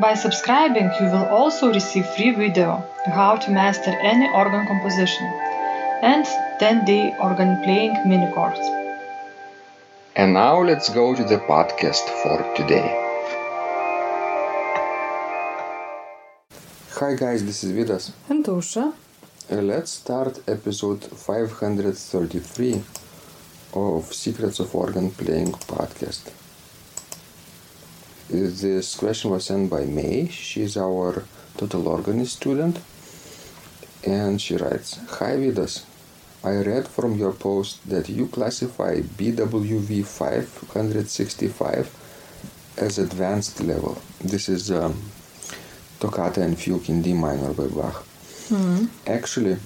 By subscribing, you will also receive free video how to master any organ composition and 10-day organ playing mini course. And now let's go to the podcast for today. Hi guys, this is Vidas. And Aušra. Uh, let's start episode 533 of Secrets of Organ Playing podcast. This question was sent by May. She's our total organist student. And she writes Hi Vidas, I read from your post that you classify BWV 565 as advanced level. This is um, Toccata and Fugue in D minor by Bach. Mm-hmm. Actually,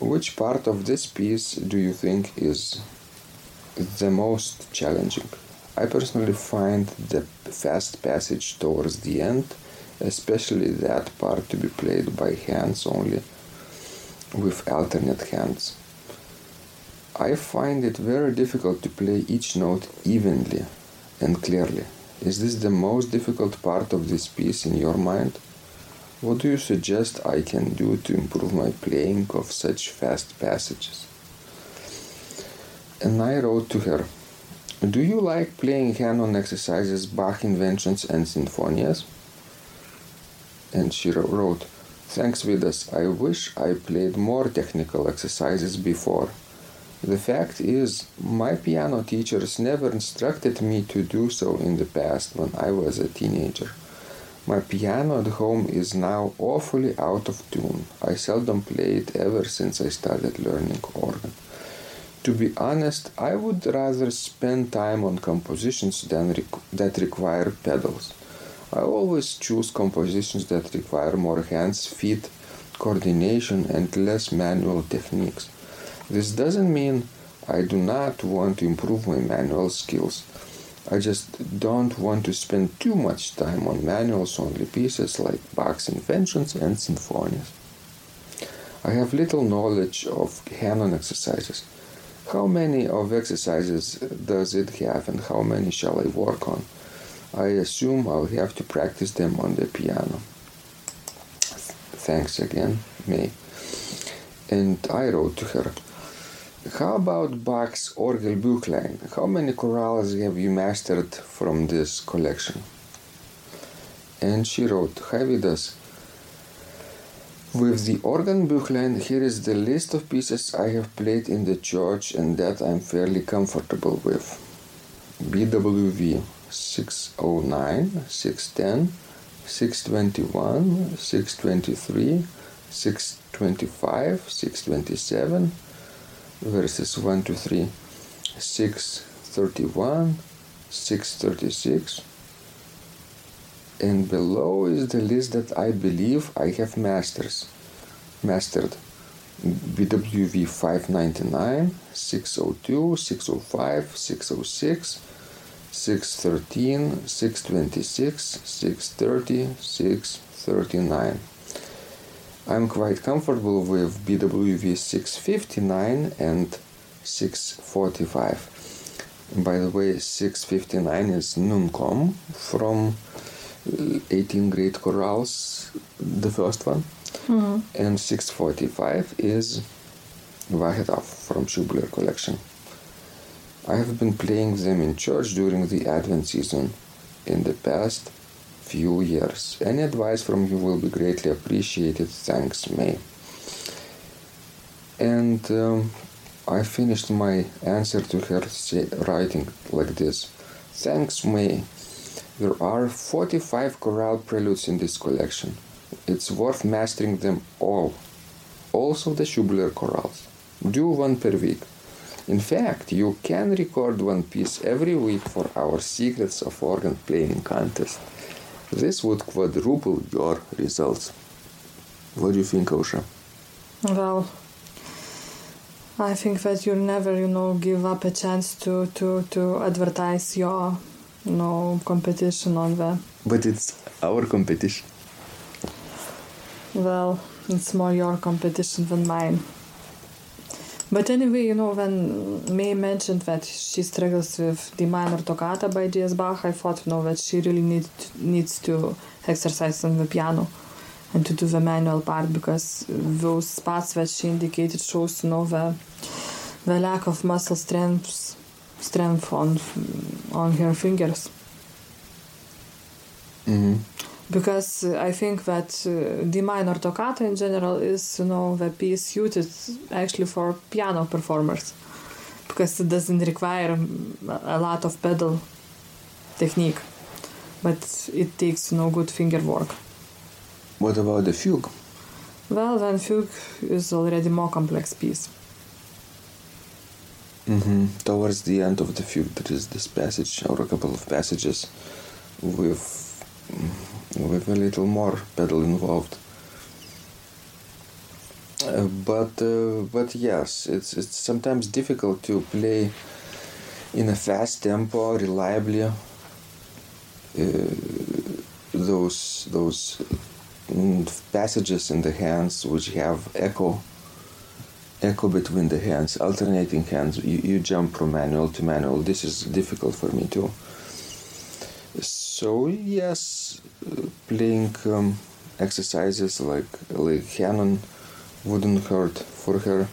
which part of this piece do you think is the most challenging? I personally find the fast passage towards the end, especially that part to be played by hands only with alternate hands. I find it very difficult to play each note evenly and clearly. Is this the most difficult part of this piece in your mind? What do you suggest I can do to improve my playing of such fast passages? And I wrote to her, Do you like playing Hanon exercises, Bach inventions, and sinfonias? And she wrote, Thanks, Vidas. I wish I played more technical exercises before. The fact is, my piano teachers never instructed me to do so in the past when I was a teenager. My piano at home is now awfully out of tune. I seldom play it ever since I started learning organ. To be honest, I would rather spend time on compositions than that require pedals. I always choose compositions that require more hands, feet, coordination, and less manual techniques. This doesn't mean I do not want to improve my manual skills. I just don't want to spend too much time on manuals only pieces like Bach's inventions and symphonies. I have little knowledge of Hanon exercises. How many of exercises does it have and how many shall I work on? I assume I'll have to practice them on the piano. Thanks again, May. And I wrote to her, How about Bach's Orgelbüchlein? How many chorales have you mastered from this collection? And she wrote, Hi Vidas, with the organ Buchlein, here is the list of pieces I have played in the church and that I'm fairly comfortable with. BWV 609, 610, 621, 623, 625, 627, verses 1 to 3, 631, 636, and below is the list that I believe I have masters mastered BWV 599, 602, 605, 606, 613, 626, 630, 639. I'm quite comfortable with BWV 659 and 645. By the way, 659 is Nun komm from 18 Great Chorales, the first one. Mm-hmm. And 645 is Wachet auf from Schubler collection. I have been playing them in church during the Advent season in the past, few years. Any advice from you will be greatly appreciated. Thanks, May. And um, I finished my answer to her say, writing like this Thanks, May. There are 45 chorale preludes in this collection. It's worth mastering them all. Also, the Schubler chorales. Do one per week. In fact, you can record one piece every week for our Secrets of Organ Playing contest. This would quadruple your results. What do you think, Ausra? Well, I think that you'll never, you know, give up a chance to to to advertise your, know, competition on the. But it's our competition. Well, it's more your competition than mine. But anyway, you know, when May mentioned that she struggles with D minor toccata by J.S. Bach, I thought, you know, that she really need, needs to exercise on the piano and to do the manual part because those parts that she indicated shows, you know, the, the lack of muscle strength, strength on, on her fingers. Mm-hmm. because I think that uh, D minor toccata in general is you know the piece suited actually for piano performers because it doesn't require um, a lot of pedal technique but it takes you know good finger work What about the fugue? well then fugue is already more complex piece Mm-hmm. Towards the end of the fugue, there is this passage or a couple of passages with with a little more pedal involved. Uh, but uh, but yes, it's it's sometimes difficult to play in a fast tempo reliably. Uh, those those mm, passages in the hands which have echo echo between the hands, alternating hands. You, you jump from manual to manual. This is difficult for me too. So yes, uh, playing um, exercises like like Hanon wouldn't hurt for her.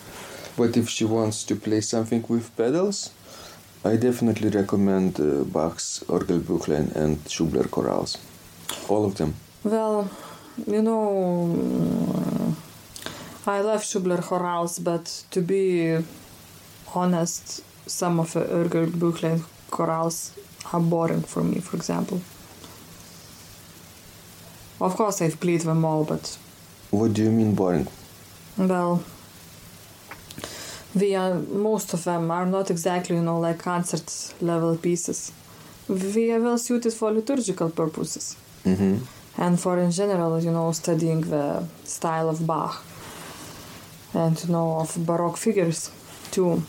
But if she wants to play something with pedals, I definitely recommend uh, Bach's Orgelbuchlein and Schubler chorales. All of them. well you know I love Schubler chorales but to be honest some of the Orgelbüchlein chorales are boring for me for example of course I've played them all but What do you mean boring? well are most of them are not exactly you know like concert level pieces they are well suited for liturgical purposes Mm-hmm. and for in general you know studying the style of Bach and you know of baroque figures too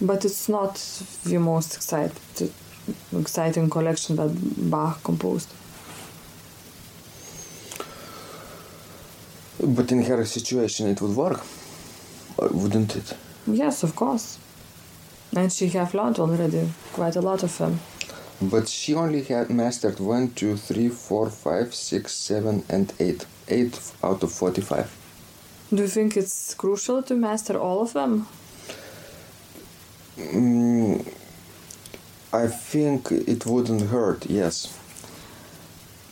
but it's not the most excited, exciting collection that Bach composed But in her situation, it would work, wouldn't it? yes of course and she have learned already quite a lot of them But she only had mastered 1, 2, 3, 4, 5, 6, 7, and 8. 8 out of 45. Do you think it's crucial to master all of them Mm, I think it wouldn't hurt, yes.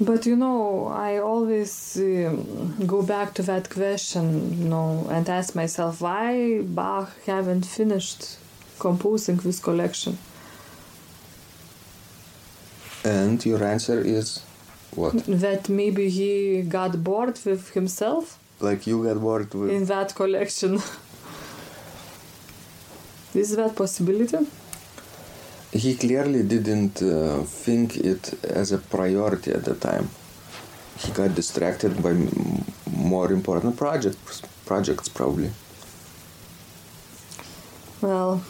But you know, I always um, go back to that question, you know, and ask myself why Bach haven't finished composing this collection. And your answer is what? That maybe he got bored with himself Like you got worked with. in that collection. Is that possibility? He clearly didn't uh, think it as a priority at the time. He got distracted by m- more important projects, projects probably. Well,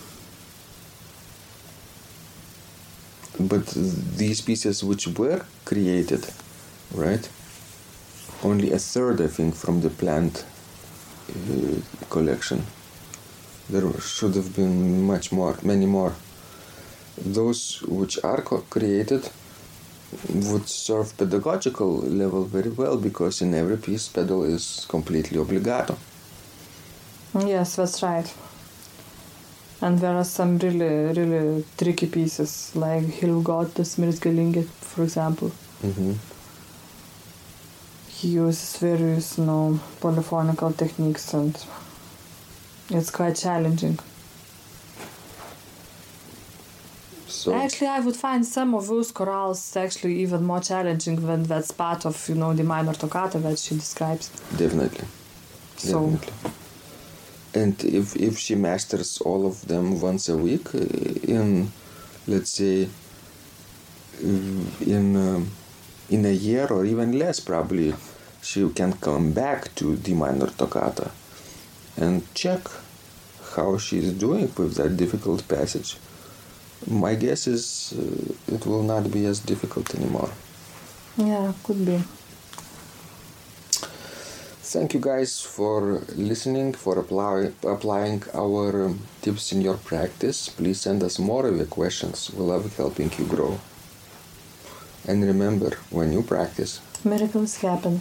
But these pieces which were created, right? Only a third, I think, from the planned uh, collection. There should have been much more, many more. Those which are co- created would serve pedagogical level very well because in every piece pedal is completely obbligato. yes, that's right. And there are some really, really tricky pieces like Hilf Hilf Gott, dass mir's gelinge, for example. Mm-hmm. He uses various, you know, polyphonical techniques and it's quite challenging. So Actually, I would find some of those chorales actually even more challenging than that's part of, you know, D minor toccata that she describes. definitely, So, definitely. And if if she masters all of them once a week uh, in, let's say, uh, in um, in a year or even less, probably she can come back to D minor toccata and check how she's doing with that difficult passage. My guess is uh, it will not be as difficult anymore. yeah, could be. Thank you guys for listening, for apply, applying our um, tips in your practice. Please send us more of your questions. We love helping you grow. And remember, when you practice, Miracles happen.